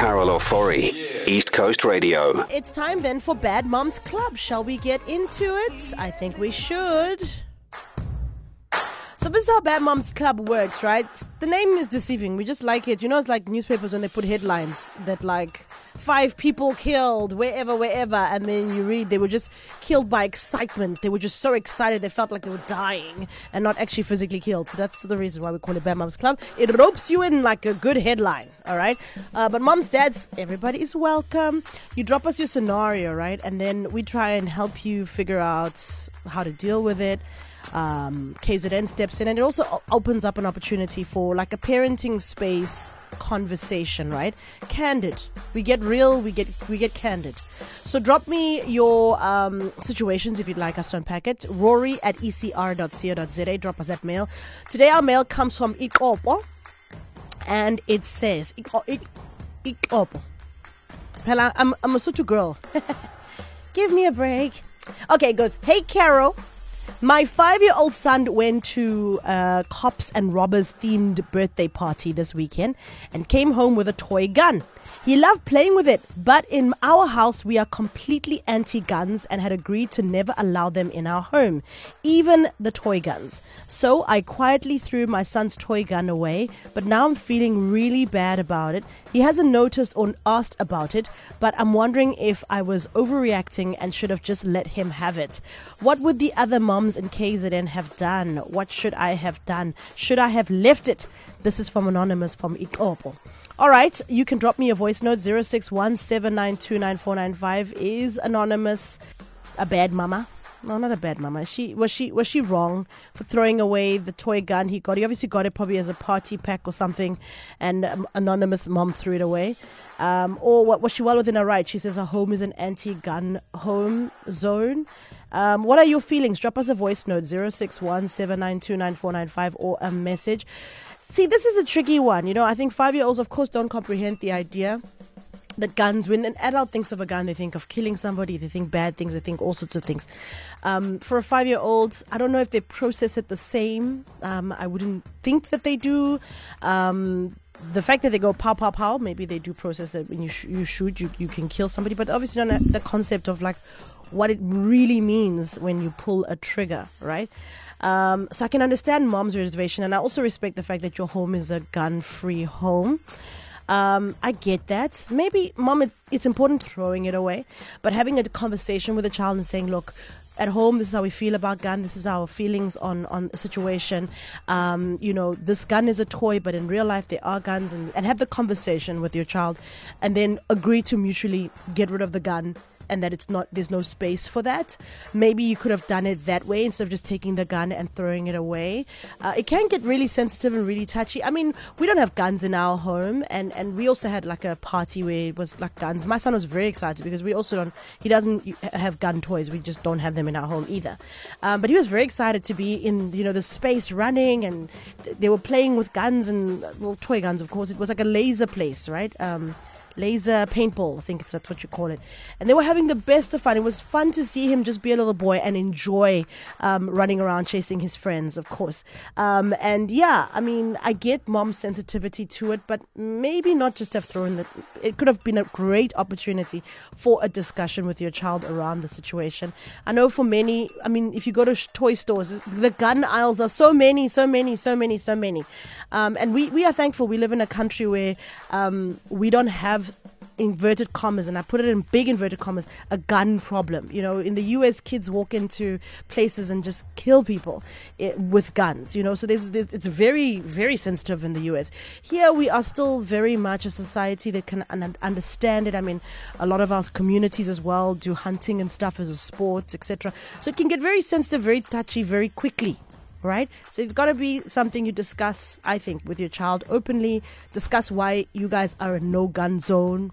Carol Ofori, East Coast Radio. It's time then for Bad Moms Club. Shall we get into it? I think we should. So this is how Bad Moms Club works, right? The name is deceiving. We just like it. You know, it's like newspapers when they put headlines that like five people killed wherever, wherever, and then you read they were just killed by excitement. They were just so excited they felt like they were dying and not actually physically killed. So that's the reason why we call it Bad Moms Club. It ropes you in like a good headline, all right? Uh, but moms, dads, everybody is welcome. You drop us your scenario, right? And then we try and help you figure out how to deal with it um, KZN steps in, and it also opens up an opportunity for like a parenting space conversation, right? Candid. We get real. We get we get candid. So drop me your um, situations if you'd like us to unpack it. Rory at ecr.co.za. Drop us that mail. Today our mail comes from Ikopo, and it says Ikopo. I'm I'm a Sotho girl. Give me a break. Okay, it goes. Hey Carol. My five year old son went to a cops and robbers themed birthday party this weekend and came home with a toy gun. He loved playing with it, but in our house, we are completely anti guns and had agreed to never allow them in our home, even the toy guns. So I quietly threw my son's toy gun away, but now I'm feeling really bad about it. He hasn't noticed or asked about it, but I'm wondering if I was overreacting and should have just let him have it. What would the other moms in KZN have done? What should I have done? Should I have left it? This is from Anonymous from Ikopo. All right, you can drop me a voice note 0617929495 is anonymous a bad mama? No, not a bad mama. She was she was she wrong for throwing away the toy gun he got? He obviously got it probably as a party pack or something, and um, anonymous mom threw it away. Um, or what was she well within her right? She says her home is an anti-gun home zone. Um, what are your feelings? Drop us a voice note 0617929495 or a message. See, this is a tricky one. You know, I think five year olds, of course, don't comprehend the idea that guns, when an adult thinks of a gun, they think of killing somebody, they think bad things, they think all sorts of things. Um, for a five year old, I don't know if they process it the same. Um, I wouldn't think that they do. Um, the fact that they go pow pow pow, maybe they do process that when you sh- you shoot, you, you can kill somebody, but obviously not the concept of like what it really means when you pull a trigger, right? Um, so I can understand mom's reservation, and I also respect the fact that your home is a gun-free home. Um, I get that. Maybe, mom, it's, it's important throwing it away, but having a conversation with a child and saying, look, at home this is how we feel about gun. This is our feelings on on a situation. Um, you know this gun is a toy but in real life there are guns and, and have the conversation with your child and then agree to mutually get rid of the gun and that it's not there's no space for that. Maybe you could have done it that way instead of just taking the gun and throwing it away. Uh, it can get really sensitive and really touchy. I mean, we don't have guns in our home, and and we also had like a party where it was like guns. My son was very excited because we also don't. He doesn't have gun toys. We just don't have them in our home either. Um, but he was very excited to be in you know the space running, and they were playing with guns and well toy guns, of course. It was like a laser place, right? Um, laser paintball, I think that's what you call it. And they were having the best of fun. It was fun to see him just be a little boy and enjoy um, running around chasing his friends, of course. Um, and yeah, I mean, I get mom's sensitivity to it, but maybe not just have thrown that. It could have been a great opportunity for a discussion with your child around the situation. I know for many, I mean, if you go to toy stores, the gun aisles are so many, so many, so many, so many. Um, and we, we are thankful we live in a country where um, we don't have inverted commas, and I put it in big inverted commas, a gun problem. You know, in the US, kids walk into places and just kill people eh, with guns. You know, so there's, there's, it's very very sensitive in the US. Here we are still very much a society that can understand it. I mean, a lot of our communities as well do hunting and stuff as a sport, etc. So it can get very sensitive, very touchy, very quickly right? So it's got to be something you discuss, I think, with your child openly. Discuss why you guys are a no gun zone,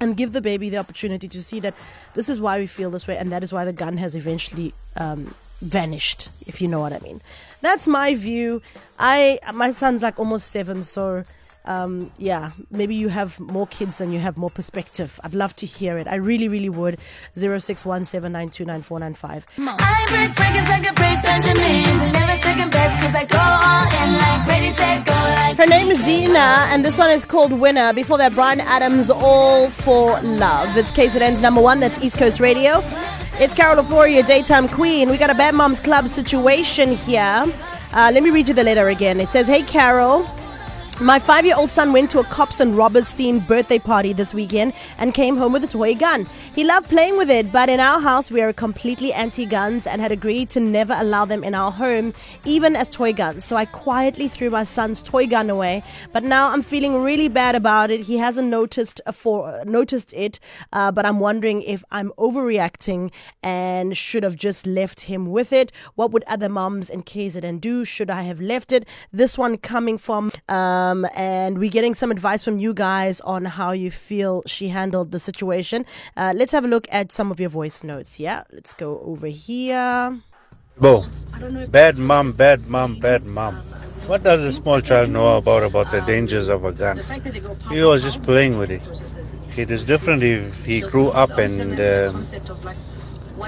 and give the baby the opportunity to see that this is why we feel this way and that is why the gun has eventually um, vanished if you know what i mean that's my view i my son's like almost seven so um, yeah, maybe you have more kids and you have more perspective. I'd love to hear it. I really, really would. 0617929495. I break breakers like a break Benjamins. Never second best because I go all in like ready, set, go like Her name is Zena, and this one is called Winner. Before that, Bryan Adams, All for Love. It's KZN's number one. That's East Coast Radio. It's Carol Ofori, daytime queen. We got a Bad Moms Club situation here. Uh, let me read you the letter again. It says, Hey, Carol. My five year old son went to a cops and robbers themed birthday party this weekend and came home with a toy gun. He loved playing with it, but in our house, we are completely anti guns and had agreed to never allow them in our home, even as toy guns. So I quietly threw my son's toy gun away, but now I'm feeling really bad about it. He hasn't noticed, for, noticed it, uh, but I'm wondering if I'm overreacting and should have just left him with it. What would other moms in KZN do? Should I have left it? This one coming from. Uh, um, and we're getting some advice from you guys on how you feel she handled the situation. Uh, let's have a look at some of your voice notes. Yeah, let's go over here. Bo, bad mom, bad mom, bad mom. What does a small child know about about the dangers of a gun? He was just playing with it. It is different if he grew up and um,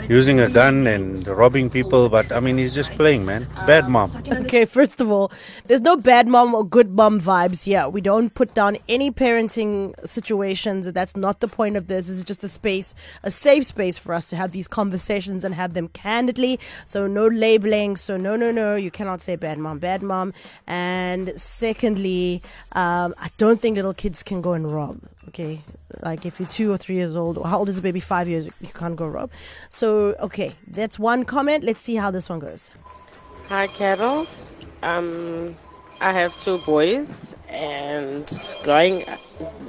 using a gun and robbing people, but I mean, he's just playing, man. Bad mom. Okay, first of all, there's no bad mom or good mom vibes here. We don't put down any parenting situations. That's not the point of this. This is just a space, a safe space for us to have these conversations and have them candidly. So, no labeling. So, no, no, no, you cannot say bad mom, bad mom. And secondly, um, I don't think little kids can go and rob. Okay, like if you're two or three years old, or how old is the baby? Five years, you can't go up. So, okay, that's one comment. Let's see how this one goes. Hi, Carol. Um, I have two boys, and growing,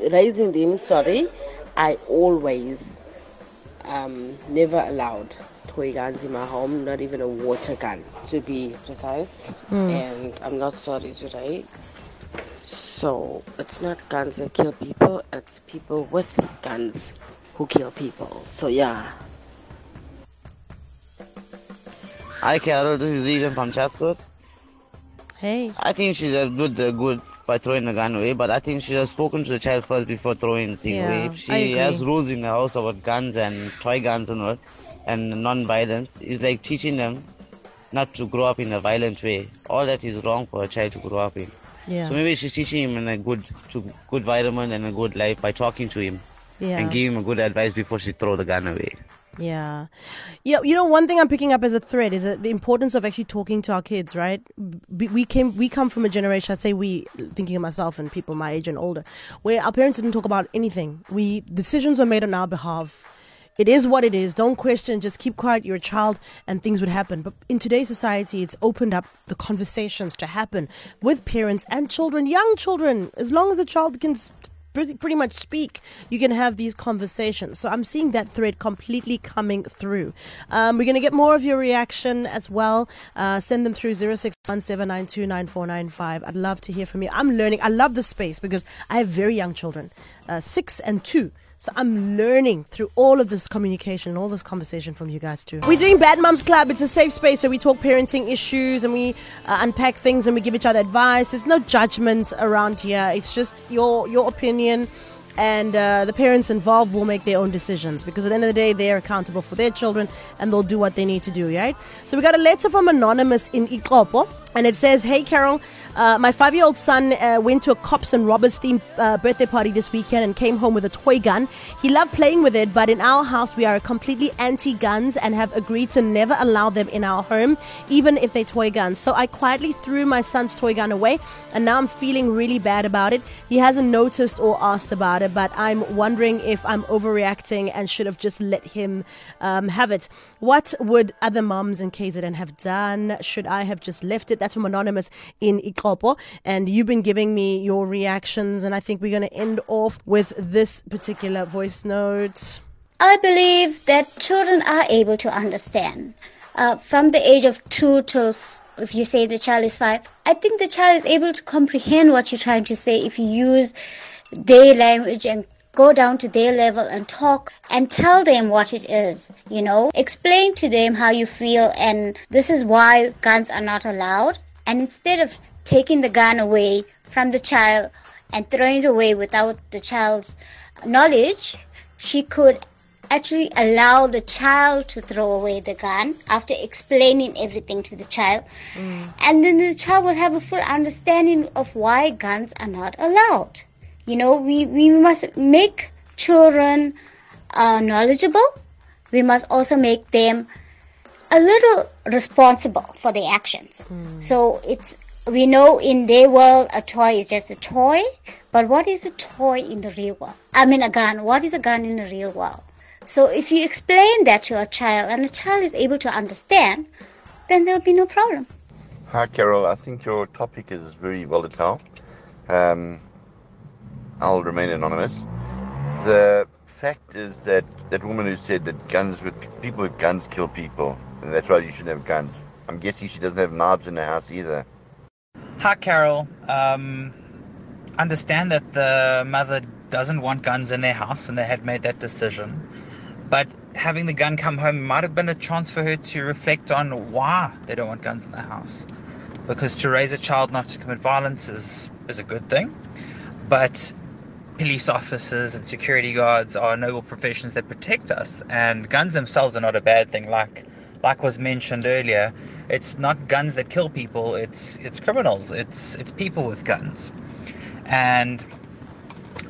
raising them. Sorry, I always, um, never allowed toy guns in my home. Not even a water gun, to be precise. Mm. And I'm not sorry today. So it's not guns that kill people, it's people with guns who kill people. So yeah. Hi Carol, this is Regan from Chatsworth. Hey. I think she's a good, uh, good by throwing the gun away, but I think she has spoken to the child first before throwing the thing yeah, away. If she has rules in the house about guns and toy guns and all, and non-violence, it's like teaching them not to grow up in a violent way. All that is wrong for a child to grow up in. Yeah. So maybe she's teaching him in a good to good environment and a good life by talking to him. Yeah. And give him a good advice before she throw the gun away. Yeah. Yeah, you know one thing I'm picking up as a thread is the importance of actually talking to our kids, right? We came we come from a generation, I say we thinking of myself and people my age and older, where our parents didn't talk about anything. We decisions were made on our behalf it is what it is. Don't question. Just keep quiet. You're a child, and things would happen. But in today's society, it's opened up the conversations to happen with parents and children, young children. As long as a child can. pretty, much speak, you can have these conversations. So I'm seeing that thread completely coming through. Um, we're going to get more of your reaction as well. Uh, send them through 0617929495. I'd love to hear from you. I'm learning. I love the space because I have very young children, uh, six and two. So I'm learning through all of this communication, and all this conversation from you guys too. We're doing Bad Moms Club. It's a safe space where we talk parenting issues and we uh, unpack things and we give each other advice. There's no judgment around here. It's just your your opinion and uh, the parents involved will make their own decisions because at the end of the day they're accountable for their children and they'll do what they need to do right so we got a letter from anonymous in iKlopho and it says hey carol uh, my five year old son uh, went to a cops and robbers themed uh, birthday party this weekend and came home with a toy gun. He loved playing with it, but in our house, we are completely anti guns and have agreed to never allow them in our home, even if they're toy guns. So I quietly threw my son's toy gun away, and now I'm feeling really bad about it. He hasn't noticed or asked about it, but I'm wondering if I'm overreacting and should have just let him um, have it. What would other moms in KZN have done? Should I have just left it? That's from Anonymous in iKlopho. And you've been giving me your reactions, and I think we're going to end off with this particular voice note. I believe that children are able to understand. Uh, from the age of two till if you say the child is five, I think the child is able to comprehend what you're trying to say if you use their language and go down to their level and talk and tell them what it is, you know, explain to them how you feel and this is why guns are not allowed. And instead of taking the gun away from the child and throwing it away without the child's knowledge, she could actually allow the child to throw away the gun after explaining everything to the child. Mm. And then the child will have a full understanding of why guns are not allowed. You know, we, we must make children uh, knowledgeable. We must also make them a little responsible for their actions. Mm. So it's we know in their world a toy is just a toy, but what is a toy in the real world? I mean a gun. What is a gun in the real world? So if you explain that to a child and the child is able to understand, then there'll be no problem. Hi Carol, I think your topic is very volatile. Um, I'll remain anonymous. The fact is that that woman who said that guns with people with guns kill people, and that's why you shouldn't have guns. I'm guessing she doesn't have knives in the house either. Hi, Carol. Um, understand that the mother doesn't want guns in their house, and they had made that decision. But having the gun come home might have been a chance for her to reflect on why they don't want guns in the house. Because to raise a child not to commit violence is, is a good thing. But police officers and security guards are noble professions that protect us, and guns themselves are not a bad thing. Like like was mentioned earlier, it's not guns that kill people, it's it's criminals, it's it's people with guns. And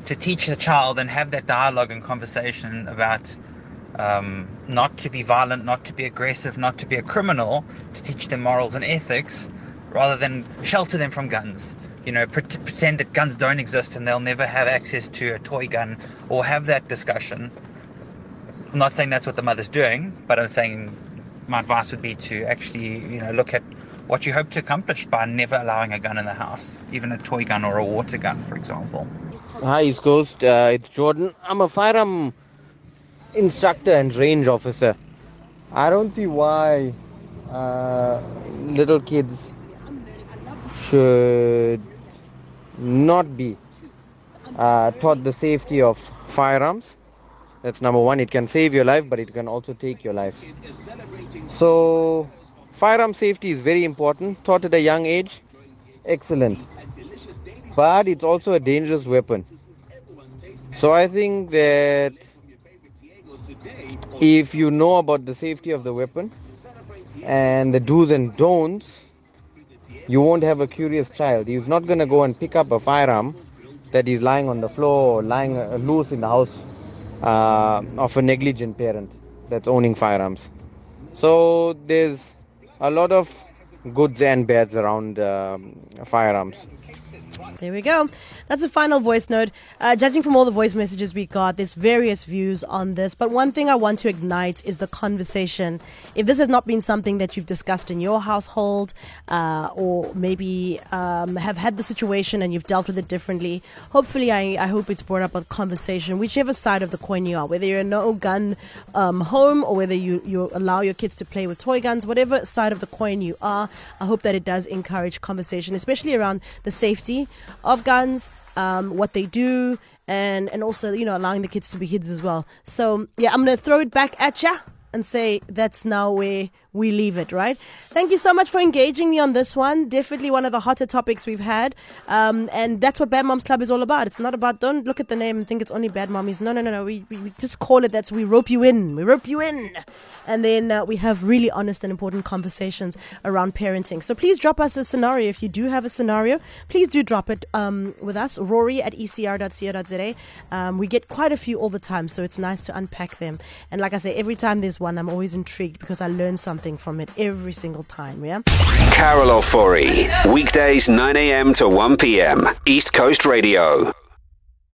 to teach the child and have that dialogue and conversation about um, not to be violent, not to be aggressive, not to be a criminal, to teach them morals and ethics, rather than shelter them from guns. You know, pre- pretend that guns don't exist and they'll never have access to a toy gun or have that discussion. I'm not saying that's what the mother's doing, but I'm saying my advice would be to actually, you know, look at what you hope to accomplish by never allowing a gun in the house, even a toy gun or a water gun, for example. Hi, East Coast. Uh, it's Jordan. I'm a firearm instructor and range officer. I don't see why uh, little kids should not be uh, taught the safety of firearms that's number one. It can save your life, but it can also take your life. So, firearm safety is very important. Taught at a young age, excellent. But it's also a dangerous weapon. So, I think that if you know about the safety of the weapon and the do's and don'ts, you won't have a curious child. He's not going to go and pick up a firearm that is lying on the floor or lying uh, loose in the house uh, of a negligent parent that's owning firearms. So there's a lot of goods and bads around um, firearms. There we go. That's a final voice note. Uh, judging from all the voice messages we got, there's various views on this. But one thing I want to ignite is the conversation. If this has not been something that you've discussed in your household, uh, or maybe um, have had the situation and you've dealt with it differently, hopefully, I, I, hope it's brought up a conversation, whichever side of the coin you are, whether you're a no gun um, home or whether you, you allow your kids to play with toy guns, whatever side of the coin you are, I hope that it does encourage conversation, especially around the safety of guns, um, what they do, and and also you know allowing the kids to be kids as well. So yeah, I'm gonna throw it back at ya and say that's now where we leave it, right? Thank you so much for engaging me on this one. Definitely one of the hotter topics we've had. Um, and that's what Bad Moms Club is all about. It's not about, don't look at the name and think it's only bad mommies. No, no, no, no. We, we, just call it that's we rope you in. We rope you in. And then uh, we have really honest and important conversations around parenting. So please drop us a scenario. If you do have a scenario, please do drop it um, with us. Rory at ecr.co.za. Um, we get quite a few all the time, so it's nice to unpack them. And like I say, every time there's one, I'm always intrigued because I learn something from it every single time, yeah? Carol Ofori, weekdays 9 a.m. to 1 p.m. East Coast Radio.